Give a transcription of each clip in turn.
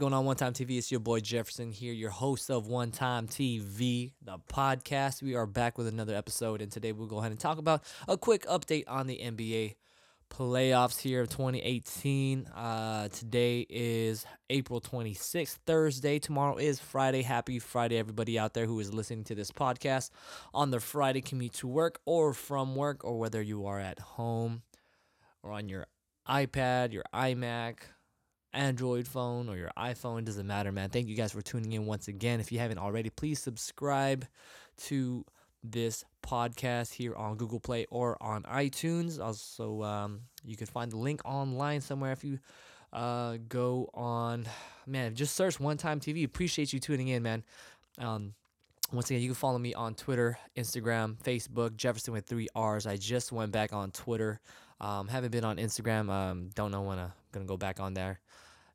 Going on, One Time TV? It's your boy Jefferson here, your host of One Time TV, the podcast. We are back with another episode, and today we'll go ahead and talk about a quick update on the NBA playoffs here of 2018. Uh, today is April 26th, Thursday. Tomorrow is Friday. Happy Friday, everybody out there who is listening to this podcast on the Friday commute to work or from work, or whether you are at home or on your iPad, your iMac Android phone or your iPhone, doesn't matter, man. Thank you guys for tuning in once again. If you haven't already, please subscribe to this podcast here on Google Play or on iTunes. Also, um, you can find the link online somewhere if you uh, go on, man, just search One Time TV. Appreciate you tuning in, man. Um, once again, you can follow me on Twitter, Instagram, Facebook, Jefferson with three R's. I just went back on Twitter. Um, haven't been on Instagram. Um, don't know when I'm gonna go back on there.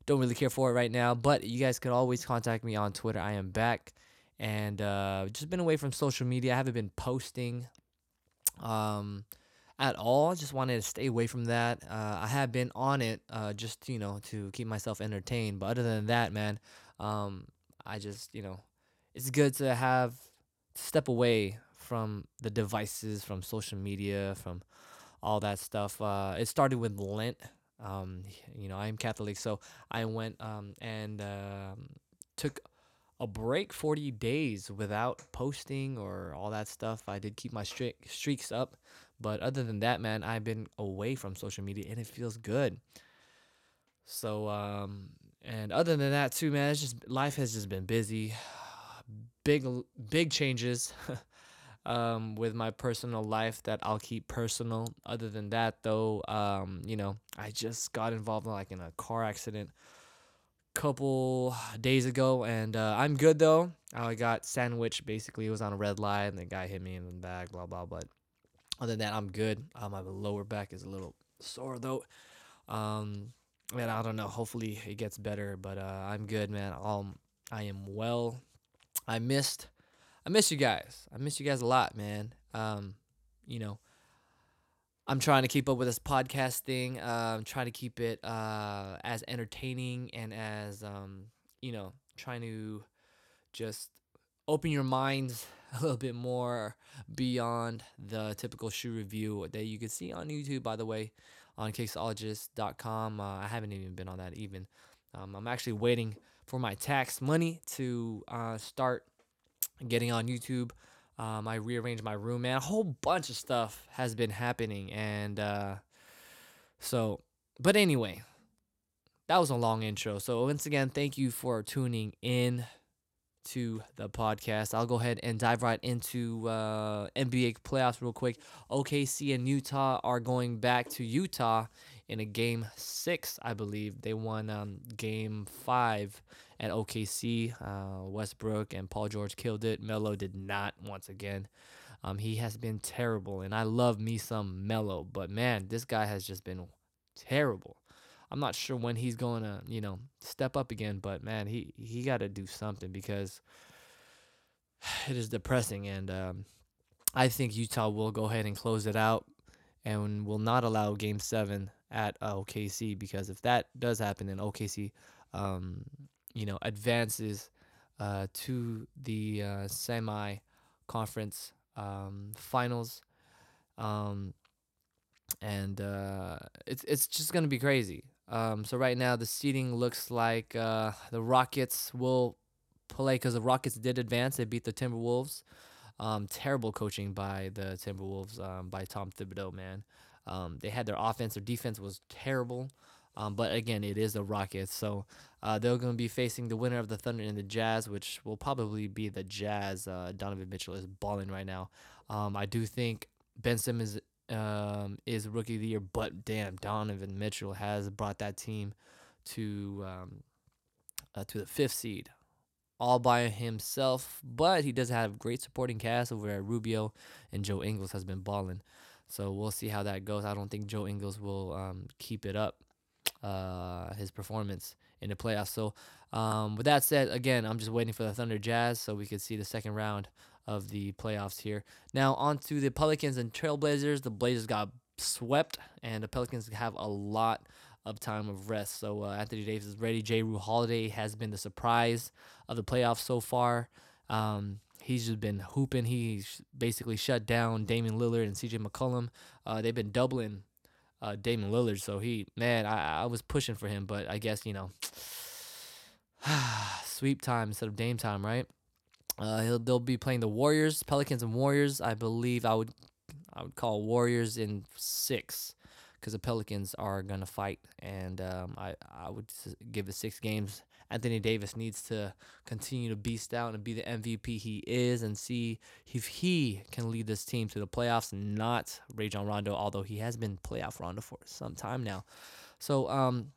Don't really care for it right now, but you guys can always contact me on Twitter. I am back, and uh, just been away from social media. I haven't been posting, um, at all. Just wanted to stay away from that. Uh, I have been on it, uh, just you know, to keep myself entertained. But other than that, man, um, I just you know, it's good to have to step away from the devices, from social media, from all that stuff. Uh, it started with Lent. Um, you know, I'm Catholic, so I went um, and um, took a break 40 days without posting or all that stuff. I did keep my streak, streaks up, but other than that, man, I've been away from social media and it feels good. So, um, and other than that, too, man, it's just life has just been busy. Big, big changes. um, with my personal life that I'll keep personal. Other than that, though, um, you know, I just got involved in like in a car accident couple days ago, and uh, I'm good though. I got sandwiched. Basically, it was on a red light, and the guy hit me in the back. Blah blah. But other than that, I'm good. Uh, my lower back is a little sore though. Um, and I don't know. Hopefully, it gets better. But uh, I'm good, man. Um, I am well. I missed I miss you guys. I miss you guys a lot, man. Um, you know, I'm trying to keep up with this podcast thing. Uh, I'm trying to keep it uh, as entertaining and as um, you know, trying to just open your minds a little bit more beyond the typical shoe review that you can see on YouTube. By the way, on Caseologist.com. Uh, I haven't even been on that even. Um, I'm actually waiting for my tax money to uh, start getting on YouTube. Um, I rearranged my room, man. A whole bunch of stuff has been happening, and uh, so. But anyway, that was a long intro. So once again, thank you for tuning in to the podcast. I'll go ahead and dive right into uh, NBA playoffs real quick. OKC and Utah are going back to Utah in a game six, I believe. They won um, game five at OKC. Uh, Westbrook and Paul George killed it. Melo did not once again. Um, he has been terrible, and I love me some Melo, but man, this guy has just been terrible. I'm not sure when he's going to, you know, step up again, but man, he he got to do something because it is depressing, and um, I think Utah will go ahead and close it out and will not allow Game Seven at uh, OKC because if that does happen, then OKC, um, you know, advances uh, to the uh, semi-conference um, finals, um, and uh, it's it's just gonna be crazy. Um, so right now the seating looks like uh, the Rockets will play because the Rockets did advance. They beat the Timberwolves. Um, terrible coaching by the Timberwolves um, by Tom Thibodeau, man. Um, they had their offense, their defense was terrible. Um, but again, it is the Rockets, so uh, they're going to be facing the winner of the Thunder and the Jazz, which will probably be the Jazz. Uh, Donovan Mitchell is balling right now. Um, I do think Ben Simmons um, is rookie of the year, but damn, Donovan Mitchell has brought that team to um, uh, to the fifth seed all by himself. But he does have great supporting cast over at Rubio and Joe Ingles has been balling. So we'll see how that goes. I don't think Joe Ingles will um, keep it up, uh, his performance in the playoffs. So um, with that said, again, I'm just waiting for the Thunder Jazz so we could see the second round of the playoffs here. Now on to the Pelicans and Trailblazers. The Blazers got swept, and the Pelicans have a lot of time of rest. So uh, Anthony Davis is ready. Jrue Holiday has been the surprise of the playoffs so far. Um, he's just been hooping. He's basically shut down Damian Lillard and CJ McCollum. Uh, they've been doubling uh, Damian Lillard. So he, man, I, I was pushing for him, but I guess, you know, sweep time instead of Dame time, right? Uh, he'll, they'll be playing the Warriors, Pelicans, and Warriors. I believe I would, I would call Warriors in six, because the Pelicans are gonna fight, and um, I I would give it six games. Anthony Davis needs to continue to beast out and be the MVP he is, and see if he can lead this team to the playoffs. and Not Rajon Rondo, although he has been playoff Rondo for some time now. So um,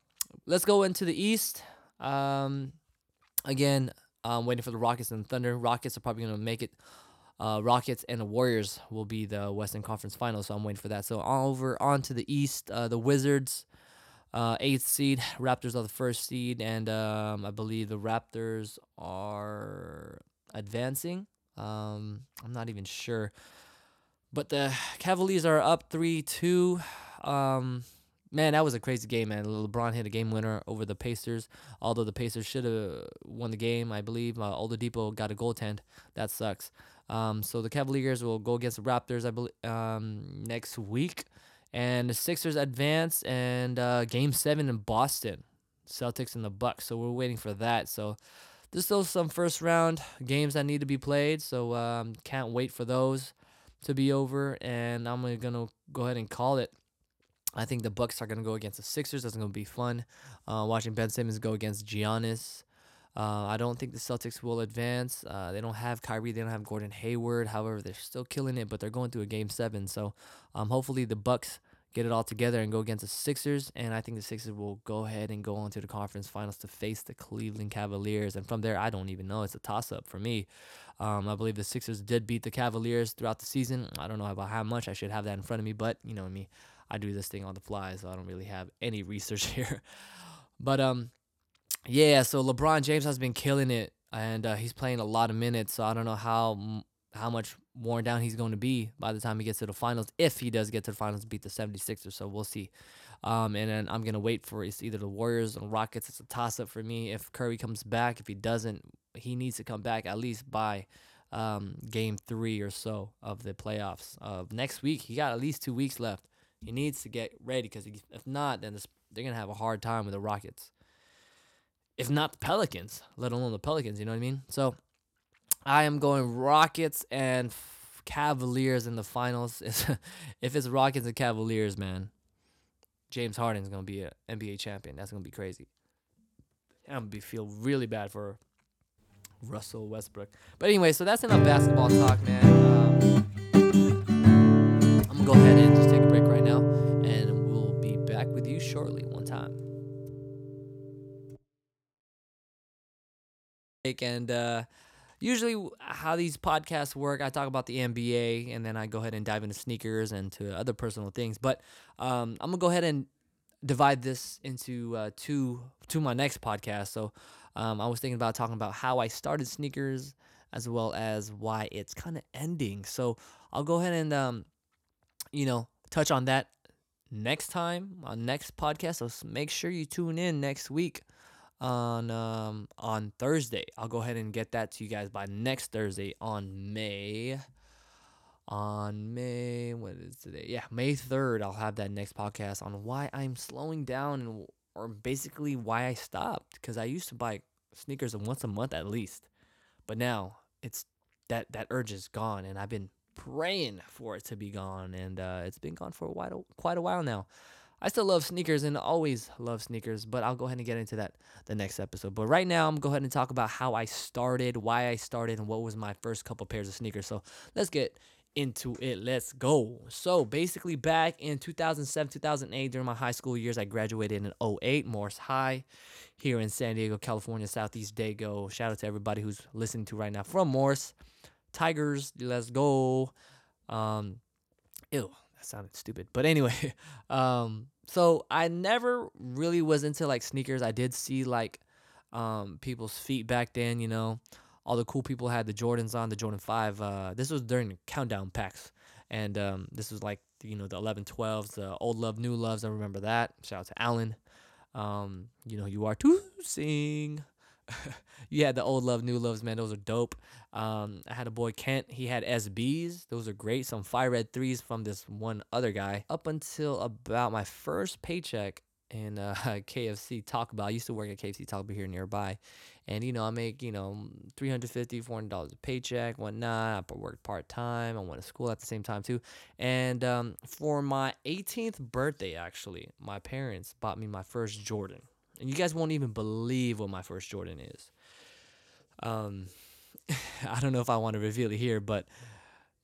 let's go into the East. Um, again, I'm waiting for the Rockets and Thunder. Rockets are probably going to make it. Uh, Rockets and the Warriors will be the Western Conference Finals, so I'm waiting for that. So over on to the East, uh, the Wizards, uh, eighth seed, Raptors are the first seed, and um, I believe the Raptors are advancing. Um, I'm not even sure, but the Cavaliers are up three two. Um, Man, that was a crazy game, man. LeBron hit a game winner over the Pacers. Although the Pacers should have won the game, I believe. Uh, Oladipo got a goaltend. That sucks. Um, so the Cavaliers will go against the Raptors, I believe, um, next week, and the Sixers advance and uh, Game Seven in Boston, Celtics and the Bucks. So we're waiting for that. So there's still some first round games that need to be played. So um, can't wait for those to be over. And I'm gonna go ahead and call it. I think the Bucks are gonna go against the Sixers. That's gonna be fun. Uh, watching Ben Simmons go against Giannis. Uh, I don't think the Celtics will advance. Uh, they don't have Kyrie. They don't have Gordon Hayward. However, they're still killing it, but they're going through a game seven. So um, hopefully the Bucks get it all together and go against the Sixers. And I think the Sixers will go ahead and go on to the conference finals to face the Cleveland Cavaliers. And from there, I don't even know. It's a toss up for me. Um, I believe the Sixers did beat the Cavaliers throughout the season. I don't know about how much. I should have that in front of me, but you know me. I do this thing on the fly, so I don't really have any research here. But um, yeah. So LeBron James has been killing it, and uh, he's playing a lot of minutes. So I don't know how how much worn down he's going to be by the time he gets to the finals, if he does get to the finals beat the 76ers. So we'll see. Um, and then I'm gonna wait for it's either the Warriors or Rockets. It's a toss up for me. If Curry comes back, if he doesn't, he needs to come back at least by um, game three or so of the playoffs. Uh, next week, he got at least two weeks left. He needs to get ready because if not, then this, they're gonna have a hard time with the Rockets. If not the Pelicans, let alone the Pelicans, you know what I mean? So I am going Rockets and Cavaliers in the finals. if it's Rockets and Cavaliers, man, James Harden is gonna be an NBA champion. That's gonna be crazy. I'm gonna feel really bad for Russell Westbrook. But anyway, so that's enough basketball talk, man. Um, I'm gonna go ahead and just take a break right now, and we'll be back with you shortly. And uh, usually, how these podcasts work, I talk about the NBA, and then I go ahead and dive into sneakers and to other personal things. But um, I'm gonna go ahead and divide this into uh, two to my next podcast. So um, I was thinking about talking about how I started sneakers as well as why it's kind of ending. So I'll go ahead and um, you know, touch on that next time on next podcast. So make sure you tune in next week on um on Thursday. I'll go ahead and get that to you guys by next Thursday on May on May what is today? Yeah, May 3rd I'll have that next podcast on why I'm slowing down and or basically why I stopped cuz I used to buy sneakers once a month at least. But now it's that that urge is gone and I've been praying for it to be gone, and uh, it's been gone for a while, quite a while now. I still love sneakers and always love sneakers, but I'll go ahead and get into that the next episode. But right now, I'm going to go ahead and talk about how I started, why I started, and what was my first couple pairs of sneakers. So let's get into it. Let's go. So basically, back in 2007, 2008, during my high school years, I graduated in 08, Morse High, here in San Diego, California, Southeast Dago. Shout out to everybody who's listening to right now from Morse. Tigers, let's go. Um, ew, that sounded stupid. But anyway, um, so I never really was into like sneakers. I did see like um people's feet back then, you know. All the cool people had the Jordans on, the Jordan 5. Uh, this was during the countdown packs. And um, this was like, you know, the 11 12s, the old love, new loves. I remember that. Shout out to Alan. Um, you know, you are to sing. you had the old love, new loves, man. Those are dope. Um, I had a boy Kent. He had SBs. Those are great. Some fire red threes from this one other guy. Up until about my first paycheck in uh, KFC Taco Bell. I used to work at KFC Taco Bell here nearby, and you know I make you know 350 400 dollars a paycheck, whatnot. I worked part time. I went to school at the same time too, and um, for my 18th birthday, actually, my parents bought me my first Jordan, and you guys won't even believe what my first Jordan is. Um, I don't know if I want to reveal it here, but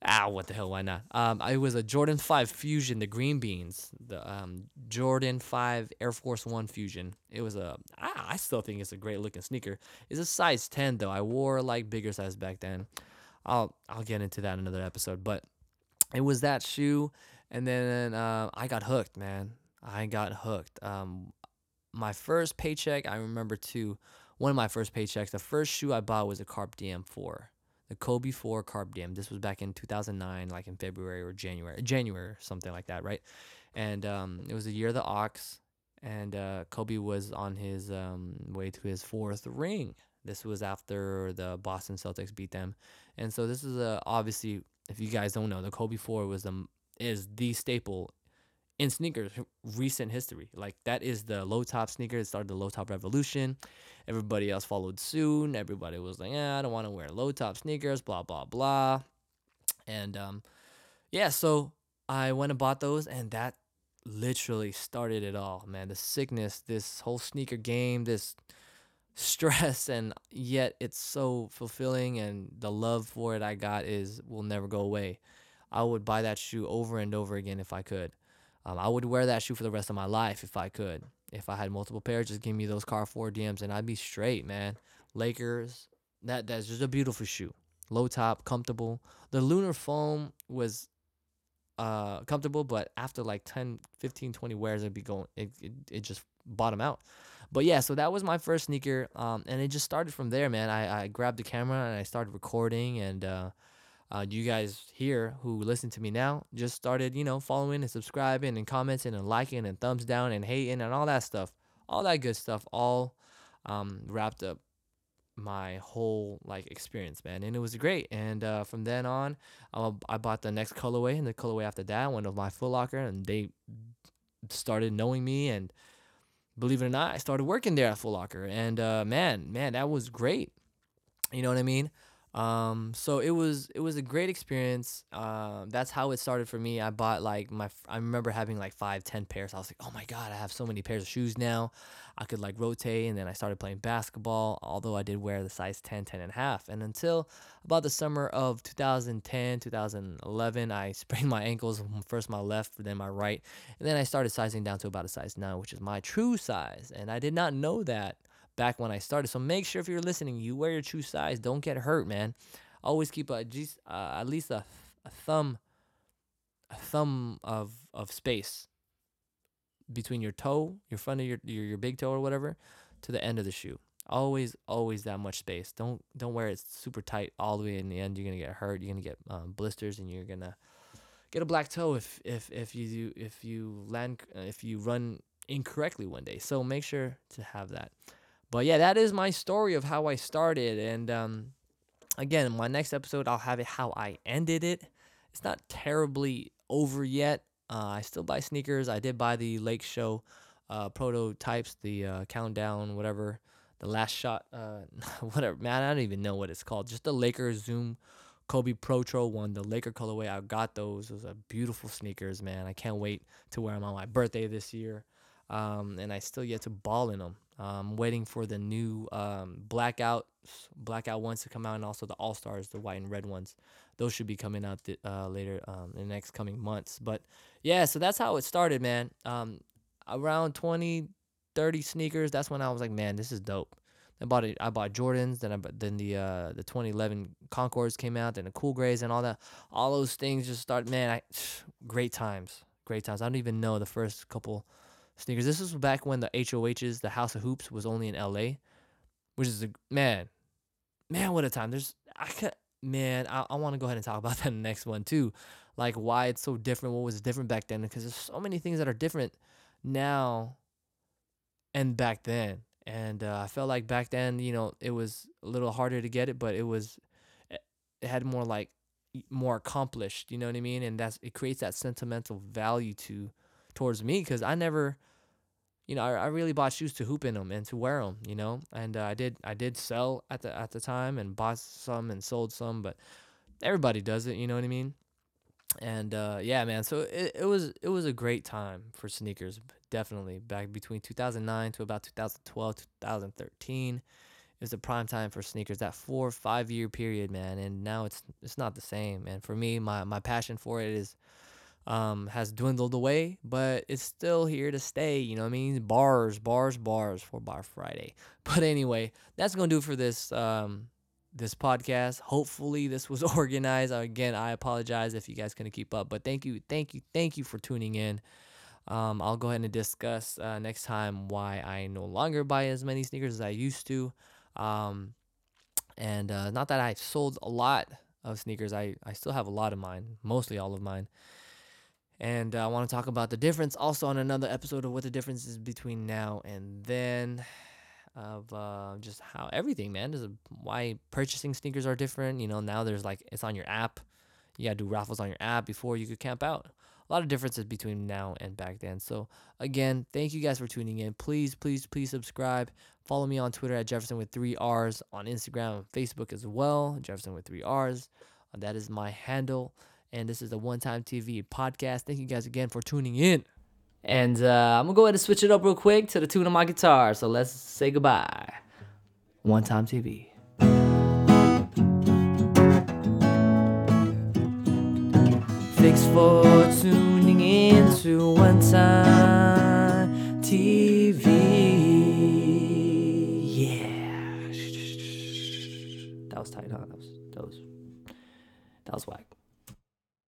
ah, what the hell? Why not? Um, it was a Jordan Five Fusion, the green beans, the um Jordan Five Air Force One Fusion. It was a, ah, I still think it's a great looking sneaker. It's a size ten though. I wore like bigger size back then. I'll I'll get into that in another episode, but it was that shoe, and then uh, I got hooked, man. I got hooked. Um, my first paycheck, I remember too. One of my first paychecks, the first shoe I bought was a Carpe Diem 4 the Kobe 4 Carpe Diem. This was back in 2009, like in February or January, January, something like that, right? And um, it was the year of the Ox, and uh, Kobe was on his um, way to his fourth ring. This was after the Boston Celtics beat them, and so this is a obviously, if you guys don't know, the Kobe 4 was the is the staple in sneakers recent history. Like that is the low top sneaker. It started the low top revolution. Everybody else followed soon. Everybody was like, yeah, I don't want to wear low top sneakers, blah, blah, blah. And um, yeah, so I went and bought those, and that literally started it all, man. The sickness, this whole sneaker game, this stress, and yet it's so fulfilling, and the love for it I got is will never go away. I would buy that shoe over and over again if I could. Um, I would wear that shoe for the rest of my life if I could. If I had multiple pairs, just give me those Car 4 DMs and I'd be straight, man. Lakers, that that's just a beautiful shoe. Low top, comfortable. The Lunar Foam was uh comfortable, but after like 10, 15, 20 wears, it'd be going, it, it, it just bottom out. But yeah, so that was my first sneaker. Um, and it just started from there, man. I, I grabbed the camera and I started recording and, uh, uh, you guys here who listen to me now just started, you know, following and subscribing and commenting and liking and thumbs down and hating and all that stuff, all that good stuff, all um, wrapped up my whole like experience, man, and it was great. And uh, from then on, uh, I bought the next colorway and the colorway after that, one of my Foot Locker, and they started knowing me and. Believe it or not, I started working there at Foot Locker, and uh, man, man, that was great. You know what I mean? Um, so it was it was a great experience. Uh, that's how it started for me. I bought like my I remember having like five, ten pairs. I was like, oh my god, I have so many pairs of shoes now. I could like rotate, and then I started playing basketball. Although I did wear the size 10, 10 and a half, and until about the summer of 2010, 2011, I sprained my ankles. First my left, then my right, and then I started sizing down to about a size nine, which is my true size. And I did not know that back when I started. So make sure if you're listening, you wear your true size. Don't get hurt, man. Always keep a uh, at least a, a thumb a thumb of of space between your toe, your front of your, your your big toe or whatever, to the end of the shoe. Always, always that much space. Don't don't wear it super tight all the way in the end. You're gonna get hurt. You're gonna get um, blisters, and you're gonna get a black toe if if if you do if you land if you run incorrectly one day. So make sure to have that. But yeah, that is my story of how I started. And um, again, my next episode, I'll have it how I ended it. It's not terribly over yet. Uh, I still buy sneakers. I did buy the Lake Show uh, prototypes, the uh, countdown, whatever, the last shot, uh, whatever. Man, I don't even know what it's called. Just the Lakers Zoom Kobe Protro one, the Laker colorway. I got those. Those are beautiful sneakers, man. I can't wait to wear them on my birthday this year. Um, and I still yet to ball in them. Um, waiting for the new um, blackout blackout ones to come out, and also the All Stars, the white and red ones. Those should be coming out th- uh, later um, in the next coming months. But yeah, so that's how it started, man. Um, around 20, 30 sneakers. That's when I was like, man, this is dope. I bought it. I bought Jordans. Then I then the uh, the 2011 Concords came out. Then the Cool Grays and all that. All those things just started. Man, I, great times. Great times. I don't even know the first couple sneakers. This was back when the HOHs, the House of Hoops, was only in LA, which is a man, man, what a time. There's I could man, I, I want to go ahead and talk about that next one too, like why it's so different, what was different back then, because there's so many things that are different now. and back then. And uh, I felt like back then, you know, it was a little harder to get it, but it was it had more like more accomplished. You know what I mean? And that's it creates that sentimental value to towards me because I never, you know, I, I really bought shoes to hoop in them and to wear them. You know, and uh, I did I did sell at the at the time and bought some and sold some, but everybody does it. You know what I mean? And uh, yeah, man. So it, it was it was a great time for sneakers, definitely back between 2009 to about 2012, 2013 is the prime time for sneakers. That four five year period, man. And now it's it's not the same. And for me, my my passion for it is um has dwindled away, but it's still here to stay. You know what I mean? Bars, bars, bars for Bar Friday. But anyway, that's gonna do for this um this podcast. Hopefully this was organized. Again, I apologize if you guys couldn't keep up, but thank you, thank you, thank you for tuning in. Um, I'll go ahead and discuss uh, next time why I no longer buy as many sneakers as I used to. Um, and uh, not that I've sold a lot of sneakers, I, I still have a lot of mine, mostly all of mine. And uh, I want to talk about the difference also on another episode of what the difference is between now and then of uh, just how everything, man. Is why purchasing sneakers are different. You know, now there's like it's on your app. You gotta do raffles on your app before you could camp out. A lot of differences between now and back then. So again, thank you guys for tuning in. Please, please, please subscribe. Follow me on Twitter at Jefferson with three R's, on Instagram and Facebook as well. Jefferson with three R's. That is my handle. And this is the One Time TV podcast. Thank you guys again for tuning in. And uh, I'm gonna go ahead and switch it up real quick to the tune of my guitar. So let's say goodbye. One Time TV. Thanks for tuning in to One Time TV. Yeah. That was tight, huh? That was that was that was whack.